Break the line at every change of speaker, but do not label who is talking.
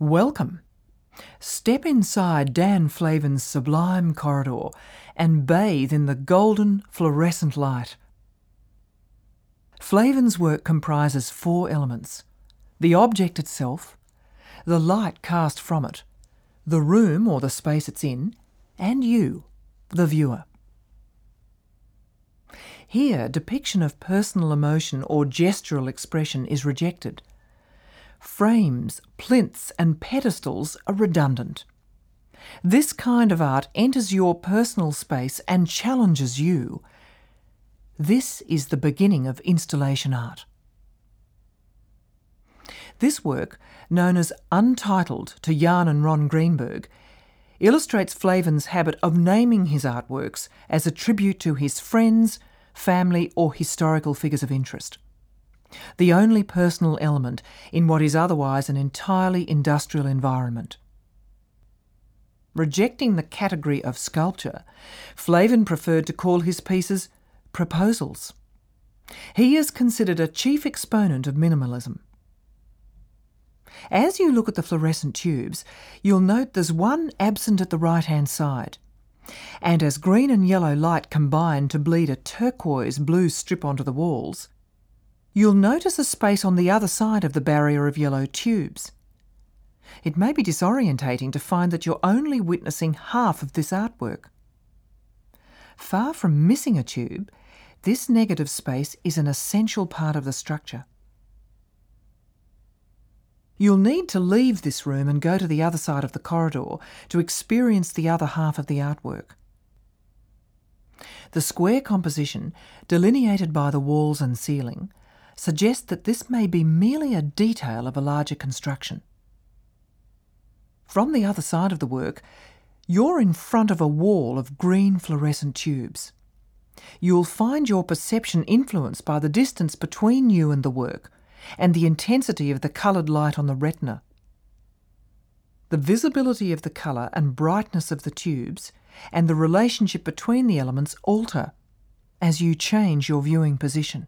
Welcome. Step inside Dan Flavin's sublime corridor and bathe in the golden fluorescent light. Flavin's work comprises four elements the object itself, the light cast from it, the room or the space it's in, and you, the viewer. Here, depiction of personal emotion or gestural expression is rejected. Frames, plinths, and pedestals are redundant. This kind of art enters your personal space and challenges you. This is the beginning of installation art. This work, known as Untitled to Jan and Ron Greenberg, illustrates Flavin's habit of naming his artworks as a tribute to his friends, family, or historical figures of interest. The only personal element in what is otherwise an entirely industrial environment. Rejecting the category of sculpture, Flavin preferred to call his pieces proposals. He is considered a chief exponent of minimalism. As you look at the fluorescent tubes, you'll note there's one absent at the right hand side. And as green and yellow light combine to bleed a turquoise blue strip onto the walls, you'll notice a space on the other side of the barrier of yellow tubes. It may be disorientating to find that you're only witnessing half of this artwork. Far from missing a tube, this negative space is an essential part of the structure. You'll need to leave this room and go to the other side of the corridor to experience the other half of the artwork. The square composition, delineated by the walls and ceiling, suggests that this may be merely a detail of a larger construction. From the other side of the work, you're in front of a wall of green fluorescent tubes. You'll find your perception influenced by the distance between you and the work and the intensity of the coloured light on the retina. The visibility of the colour and brightness of the tubes and the relationship between the elements alter as you change your viewing position.